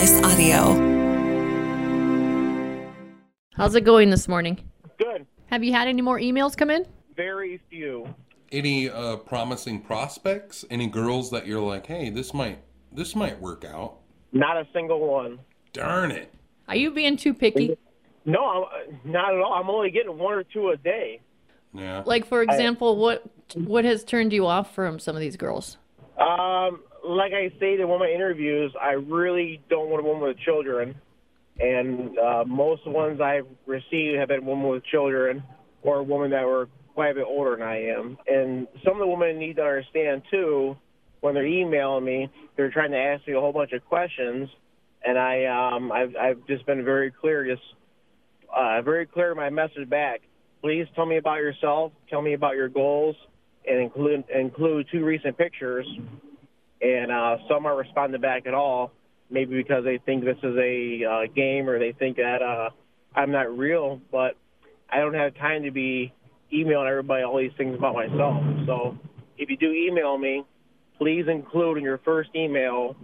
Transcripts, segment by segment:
Slice Audio. How's it going this morning? Good. Have you had any more emails come in? Very few. Any uh, promising prospects? Any girls that you're like, hey, this might this might work out? Not a single one. Darn it! Are you being too picky? No, I'm, not at all. I'm only getting one or two a day. Yeah. Like for example, what what has turned you off from some of these girls? Um, like I stated in one of my interviews, I really don't want a woman with children, and uh, most of the ones I've received have been women with children or women that were quite a bit older than I am. And some of the women need to understand too when they're emailing me, they're trying to ask me a whole bunch of questions, and I um, I've, I've just been very clear, just uh, very clear in my message back. Please tell me about yourself. Tell me about your goals, and include include two recent pictures. And uh, some aren't responding back at all, maybe because they think this is a uh, game or they think that uh, I'm not real. But I don't have time to be emailing everybody all these things about myself. So if you do email me, please include in your first email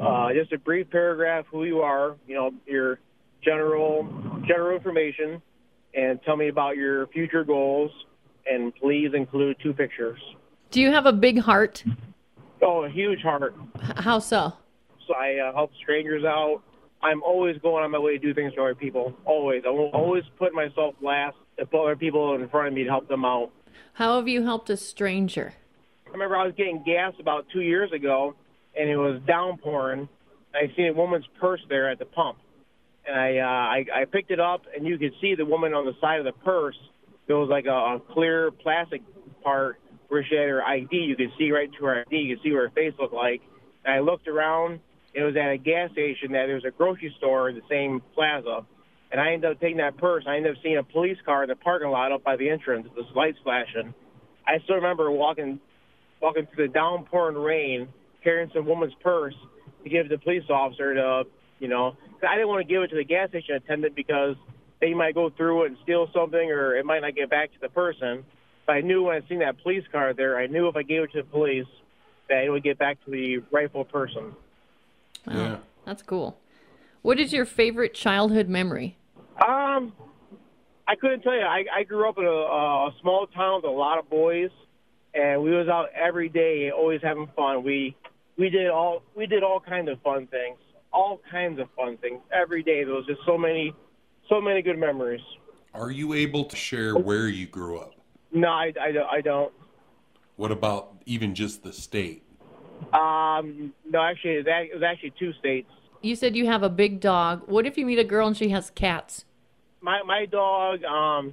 uh, just a brief paragraph who you are, you know, your general general information, and tell me about your future goals. And please include two pictures. Do you have a big heart? Oh, a huge heart. H- How so? So I uh, help strangers out. I'm always going on my way to do things for other people. Always. I will always put myself last and put other people in front of me to help them out. How have you helped a stranger? I remember I was getting gas about two years ago, and it was downpouring. I seen a woman's purse there at the pump, and I, uh, I I picked it up, and you could see the woman on the side of the purse. There was like a, a clear plastic part where she had her ID. You could see right to her ID. You could see what her face looked like. And I looked around. It was at a gas station. That there was a grocery store in the same plaza. And I ended up taking that purse. I ended up seeing a police car in the parking lot up by the entrance. With the lights flashing. I still remember walking walking through the downpouring rain, carrying some woman's purse to give the police officer to, you know, I didn't want to give it to the gas station attendant because they might go through it and steal something, or it might not get back to the person. But I knew when I seen that police car there, I knew if I gave it to the police, that it would get back to the rightful person. Yeah. That's cool. What is your favorite childhood memory? Um, I couldn't tell you. I, I grew up in a, a small town with a lot of boys, and we was out every day, always having fun. We we did all we did all kinds of fun things, all kinds of fun things every day. There was just so many, so many good memories. Are you able to share where you grew up? No, I, I, don't- I don't. What about even just the state? Um, no, actually, it was it was actually two states. You said you have a big dog. What if you meet a girl and she has cats? My my dog, um,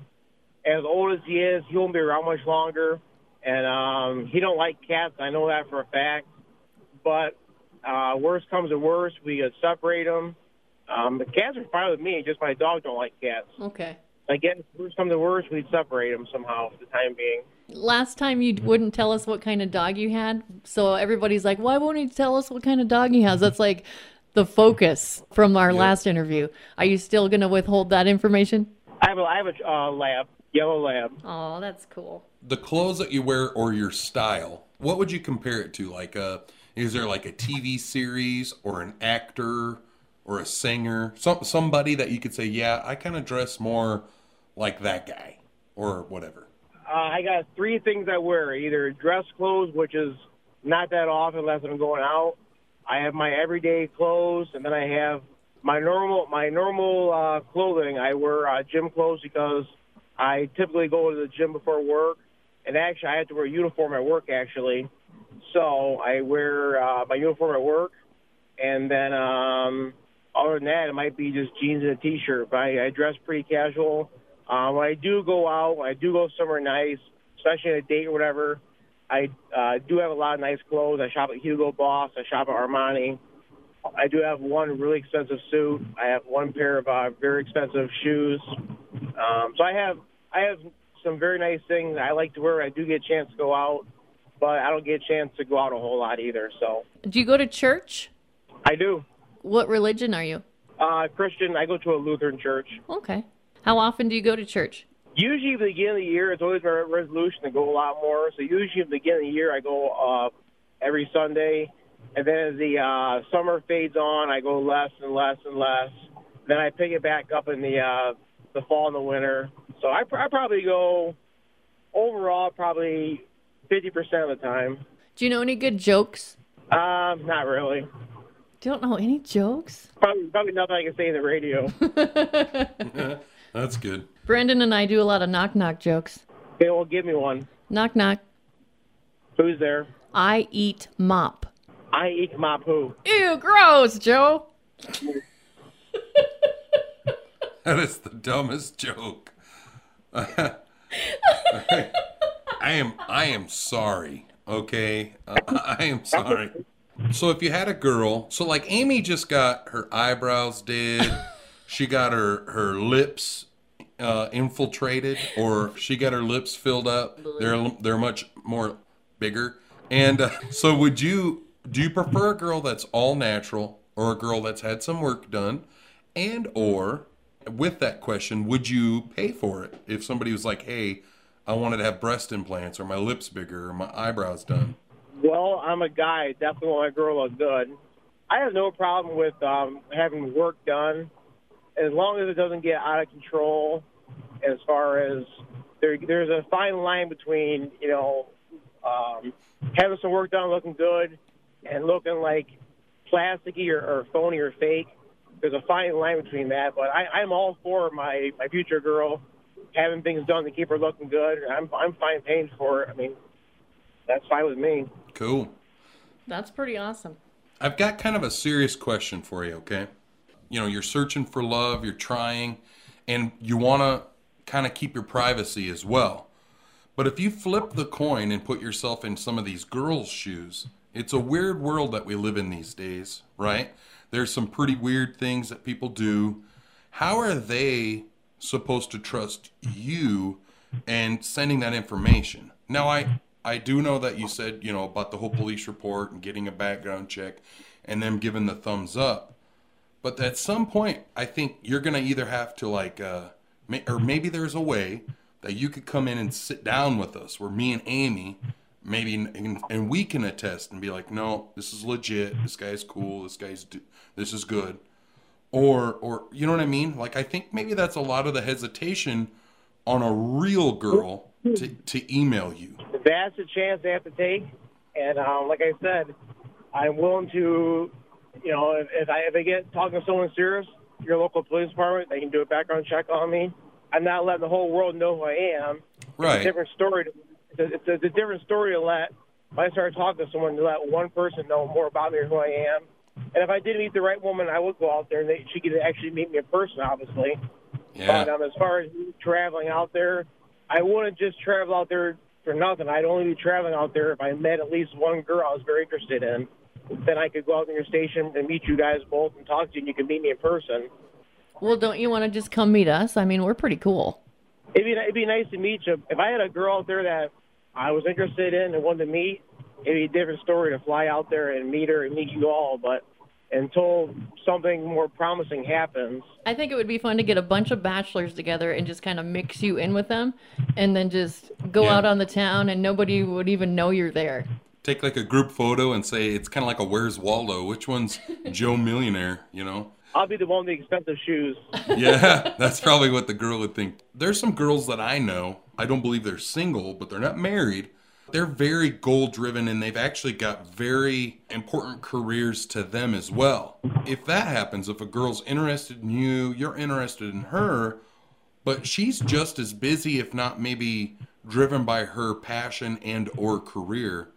as old as he is, he won't be around much longer, and um, he don't like cats. I know that for a fact. But uh, worst comes to worst, we could separate them. Um, the cats are fine with me. Just my dog don't like cats. Okay. Again, worst comes to worst, we'd separate them somehow for the time being. Last time you wouldn't tell us what kind of dog you had, so everybody's like, "Why won't he tell us what kind of dog he has?" That's like the focus from our last interview. Are you still going to withhold that information? I have a I have a uh, lab, yellow lab. Oh, that's cool. The clothes that you wear or your style, what would you compare it to? Like a is there like a TV series or an actor or a singer? Some somebody that you could say, "Yeah, I kind of dress more like that guy." Or whatever. Uh, I got three things I wear: either dress clothes, which is not that often unless I'm going out. I have my everyday clothes, and then I have my normal my normal uh, clothing. I wear uh, gym clothes because I typically go to the gym before work, and actually I have to wear a uniform at work actually. So I wear uh, my uniform at work, and then um, other than that, it might be just jeans and a t-shirt. But I, I dress pretty casual. Um, when I do go out, when I do go somewhere nice, especially on a date or whatever, I uh, do have a lot of nice clothes. I shop at Hugo Boss. I shop at Armani. I do have one really expensive suit. I have one pair of uh, very expensive shoes. Um, so I have I have some very nice things I like to wear. I do get a chance to go out, but I don't get a chance to go out a whole lot either. So Do you go to church? I do. What religion are you? Uh, Christian, I go to a Lutheran church. Okay. How often do you go to church? Usually, at the beginning of the year, it's always my resolution to go a lot more. So usually, at the beginning of the year, I go uh, every Sunday. and then as the uh, summer fades on, I go less and less and less. Then I pick it back up in the uh, the fall and the winter. So I, pr- I probably go overall probably fifty percent of the time. Do you know any good jokes? Um, not really. Don't know any jokes? Probably, probably nothing I can say in the radio. That's good. Brandon and I do a lot of knock knock jokes. okay, well, give me one. Knock knock. Who's there? I eat mop. I eat mop who? Ew, gross, Joe. That is the dumbest joke. I am I am sorry. Okay, uh, I am sorry. So if you had a girl, so like Amy just got her eyebrows did, she got her her lips uh, infiltrated, or she got her lips filled up. They're they're much more bigger. And uh, so would you do you prefer a girl that's all natural or a girl that's had some work done? And or with that question, would you pay for it if somebody was like, "Hey, I wanted to have breast implants or my lips bigger or my eyebrows done"? Well, I'm a guy. Definitely want my girl to look good. I have no problem with um, having work done, as long as it doesn't get out of control. As far as there, there's a fine line between you know um, having some work done, looking good, and looking like plasticky or, or phony or fake. There's a fine line between that. But I, I'm all for my my future girl having things done to keep her looking good. I'm I'm fine paying for it. I mean, that's fine with me. Cool. That's pretty awesome. I've got kind of a serious question for you, okay? You know, you're searching for love, you're trying, and you want to kind of keep your privacy as well. But if you flip the coin and put yourself in some of these girls' shoes, it's a weird world that we live in these days, right? There's some pretty weird things that people do. How are they supposed to trust you and sending that information? Now, I I do know that you said, you know, about the whole police report and getting a background check and them giving the thumbs up. But at some point, I think you're going to either have to, like, uh, may, or maybe there's a way that you could come in and sit down with us where me and Amy, maybe, and, and we can attest and be like, no, this is legit. This guy's cool. This guy's, do- this is good. Or, or, you know what I mean? Like, I think maybe that's a lot of the hesitation on a real girl to, to email you. that's a chance they have to take. And um, like I said, I'm willing to, you know, if, if I if I get talking to someone serious, your local police department, they can do a background check on me. I'm not letting the whole world know who I am. It's a Right. different story. To, it's, a, it's, a, different story to let. If I start talking to someone, to let one person know more about me or who I am. And if I did meet the right woman, I would go out there and they, she could actually meet me in person, obviously. Yeah. But um, as far as traveling out there, I wouldn't just travel out there for nothing. I'd only be traveling out there if I met at least one girl I was very interested in. Then I could go out to your station and meet you guys both and talk to you, and you could meet me in person. Well, don't you want to just come meet us? I mean, we're pretty cool. It'd be it'd be nice to meet you. If I had a girl out there that I was interested in and wanted to meet, it'd be a different story to fly out there and meet her and meet you all. But until something more promising happens, I think it would be fun to get a bunch of bachelors together and just kind of mix you in with them and then just go Yeah. out on the town and nobody would even know you're there. Take like a group photo and say it's kind of like a Where's Waldo? Which one's Joe Millionaire? You know? I'll be the one with the expensive shoes. Yeah, that's probably what the girl would think. There's some girls that I know. I don't believe they're single, but they're not married. They're very goal driven and they've actually got very important careers to them as well. If that happens, if a girl's interested in you, you're interested in her, but she's just as busy if not maybe driven by her passion and or career,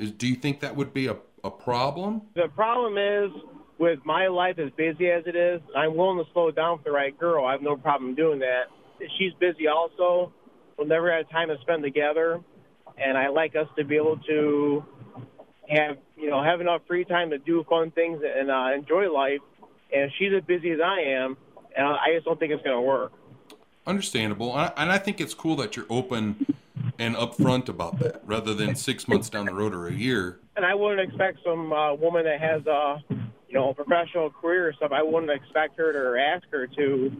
is do you think that would be a, a problem? The problem is with my life as busy as it is, I'm willing to slow down for the right girl. I have no problem doing that. She's busy also. We'll never have time to spend together, and I like us to be able to have you know have enough free time to do fun things and uh, enjoy life. And she's as busy as I am, and I just don't think it's going to work. Understandable, and I, and I think it's cool that you're open and upfront about that, rather than six months down the road or a year. and I wouldn't expect some uh, woman that has a you know a professional career or stuff. I wouldn't expect her to ask her to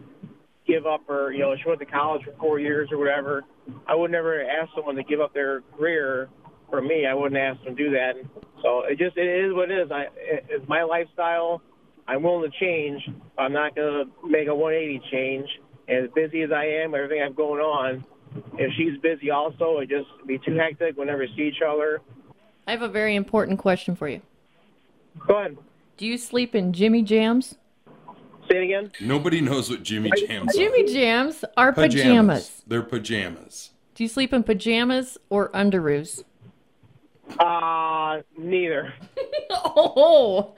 give up her you know she went to college for four years or whatever. I would never ask someone to give up their career for me. I wouldn't ask them to do that. So it just it is what it is. I it, it's my lifestyle. I'm willing to change. I'm not gonna make a 180 change. As busy as I am, everything I've going on, if she's busy also, it just be too hectic whenever we see each other. I have a very important question for you. Go ahead. Do you sleep in Jimmy Jams? Say it again. Nobody knows what Jimmy Jams are. Jimmy Jams are pajamas. They're pajamas. Do you sleep in pajamas or underoos? Uh, neither. Oh,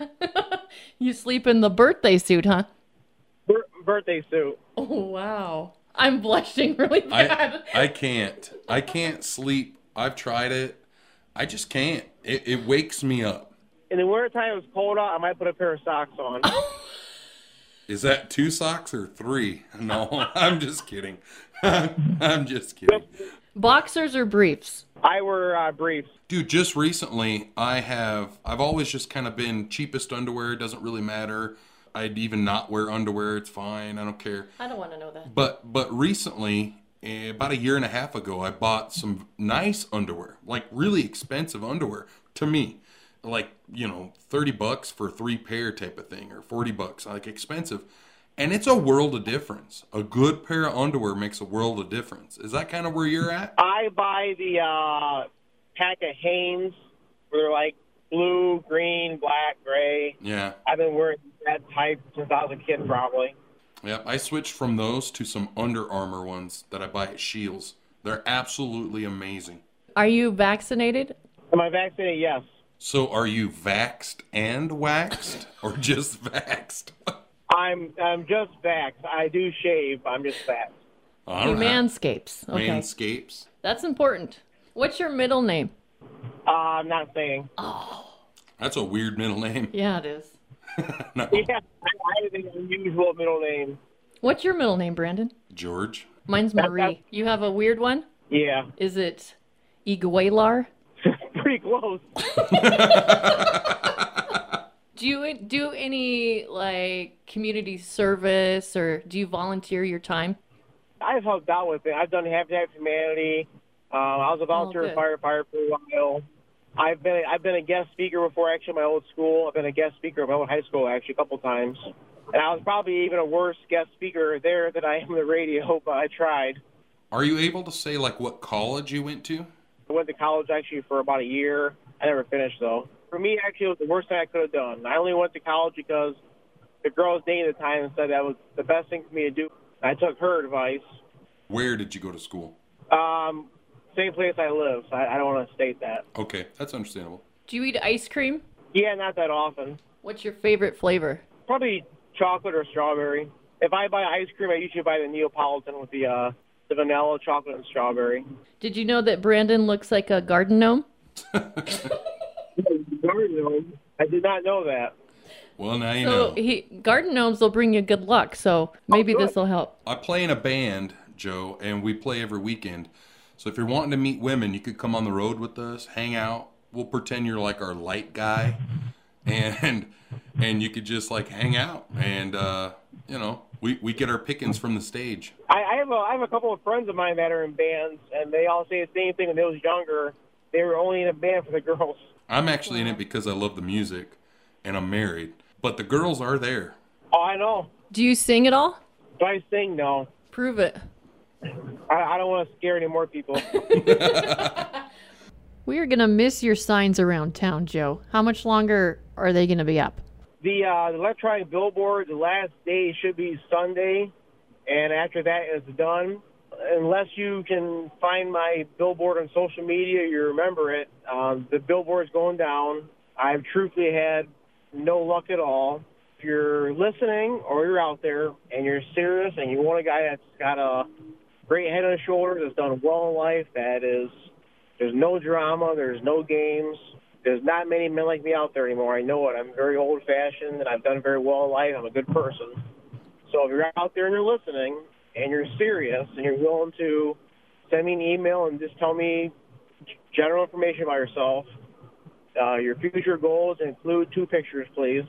you sleep in the birthday suit, huh? Bir- birthday suit. Oh, wow. I'm blushing really bad. I I can't. I can't sleep. I've tried it. I just can't. It, it wakes me up. In the wintertime, it's cold out. I might put a pair of socks on. Is that two socks or three? No, I'm just kidding. I'm just kidding. Boxers or briefs? I wear uh, briefs. Dude, just recently I have I've always just kind of been cheapest underwear, it doesn't really matter. I'd even not wear underwear, it's fine, I don't care. I don't want to know that. But but recently, eh, about a year and a half ago, I bought some nice underwear, like really expensive underwear to me. Like, you know, 30 bucks for three pair type of thing or 40 bucks, like expensive. And it's a world of difference. A good pair of underwear makes a world of difference. Is that kind of where you're at? I buy the uh, pack of Hanes. where They're like blue, green, black, gray. Yeah. I've been wearing that type since I was a kid, probably. Yep, I switched from those to some Under Armour ones that I buy at Scheels. They're absolutely amazing. Are you vaccinated? Am I vaccinated? Yes. So, are you vaxed and waxed, or just vaxed? I'm I'm just vaxxed. I do shave. I'm just vaxxed. All You right. manscapes. Okay. Manscapes. That's important. What's your middle name? Uh, I'm not saying. That's a weird middle name. Yeah, it is. No, Yeah, I, I have an unusual middle name. What's your middle name, Brandon? George. Mine's Marie. You have a weird one? Yeah, Is it Igualar? Pretty close. Do you do any like community service or do you volunteer your time? I've helped out with it. I've done Habitat for Humanity. Uh, I was a volunteer good. firefighter for a while. I've been I've been a guest speaker before actually at my old school. I've been a guest speaker at my old high school actually a couple times. And I was probably even a worse guest speaker there than I am on the radio, but I tried. Are you able to say like what college you went to? I went to college actually for about a year. I never finished though. For me, actually, it was the worst thing I could have done. I only went to college because the girl I was dating at the time said that was the best thing for me to do. I took her advice. Where did you go to school? Um, same place I live, so I, I don't want to state that. Okay, that's understandable. Do you eat ice cream? Yeah, not that often. What's your favorite flavor? Probably chocolate or strawberry. If I buy ice cream, I usually buy the Neapolitan with the uh, the vanilla, chocolate, and strawberry. Did you know that Brandon looks like a garden gnome? garden gnome? I did not know that. Well, now you So know. he garden gnomes will bring you good luck. So maybe good. this will help. I play in a band, Joe, and we play every weekend. So if you're wanting to meet women, you could come on the road with us, hang out. We'll pretend you're like our light guy, and and you could just like hang out, and uh, you know, we we get our pickings from the stage. I, I have a I have a couple of friends of mine that are in bands, and they all say the same thing. When they was younger, they were only in a band for the girls. I'm actually in it because I love the music, and I'm married. But the girls are there. Oh, I know. Do you sing at all? Do I sing? No. Prove it. I, I don't want to scare any more people. We are gonna miss your signs around town, Joe. How much longer are they gonna be up? The uh, electronic billboard, the last day should be Sunday, and after that is done. Unless you can find my billboard on social media, you remember it. Um, the billboard's going down. I've truthfully had no luck at all. If you're listening or you're out there and you're serious and you want a guy that's got a great head on his shoulders, that's done well in life, that is, there's no drama, there's no games. There's not many men like me out there anymore. I know it. I'm very old fashioned and I've done very well in life. I'm a good person. So if you're out there and you're listening and you're serious and you're willing to send me an email and just tell me general information about yourself, uh, your future goals, include two pictures, please.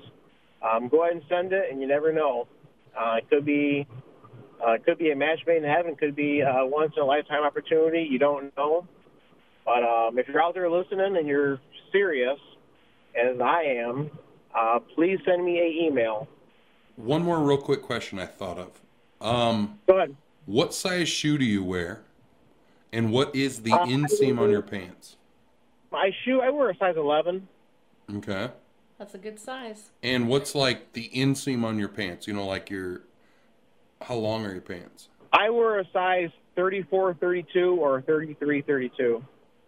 Um, go ahead and send it, and you never know. Uh, it could be uh, it could be a match made in heaven. Could be a once in a lifetime opportunity. You don't know. But um, if you're out there listening and you're serious, as I am, uh, please send me a email. One more real quick question I thought of. Um, Go ahead. what size shoe do you wear? And what is the Uh, inseam on your pants? My shoe, I wear a size 11. Okay. That's a good size. And what's like the inseam on your pants? You know, like your how long are your pants? I wear a size 34, 32, or 33, 32.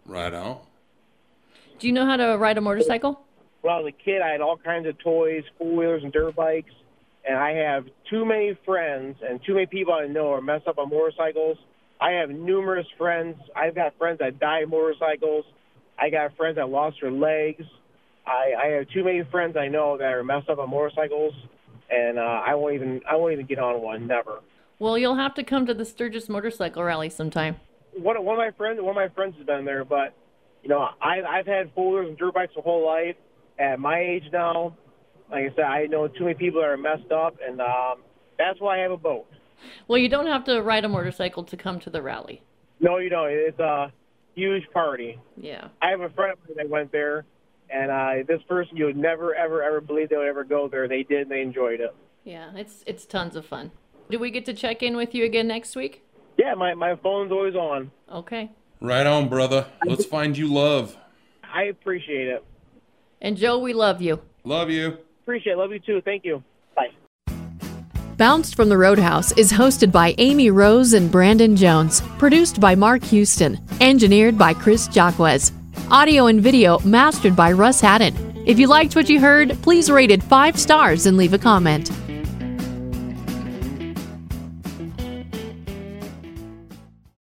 Right out. Do you know how to ride a motorcycle? When I was a kid, I had all kinds of toys, four wheelers, and dirt bikes. And I have too many friends and too many people I know are messed up on motorcycles. I have numerous friends. I've got friends that died motorcycles. I got friends that lost their legs. I, I have too many friends I know that are messed up on motorcycles, and uh, I won't even I won't even get on one. Never. Well, you'll have to come to the Sturgis Motorcycle Rally sometime. one one of my friends one of my friends has been there, but you know I I've had four wheelers and dirt bikes my whole life. At my age now, like I said, I know too many people that are messed up, and um, that's why I have a boat. Well, you don't have to ride a motorcycle to come to the rally. No, you don't. It's a huge party. Yeah. I have a friend of mine that went there, and uh, this person you would never ever ever believe they would ever go there. They did. and They enjoyed it. Yeah, it's it's tons of fun. Do we get to check in with you again next week? Yeah, my my phone's always on. Okay. Right on, brother. Let's find you love. I appreciate it. And Joe, we love you. Love you. Appreciate it. Love you too. Thank you. Bye. Bounced from the Roadhouse is hosted by Amy Rose and Brandon Jones, produced by Mark Houston, engineered by Chris Jacquez. Audio and video mastered by Russ Haddon. If you liked what you heard, please rate it five stars and leave a comment.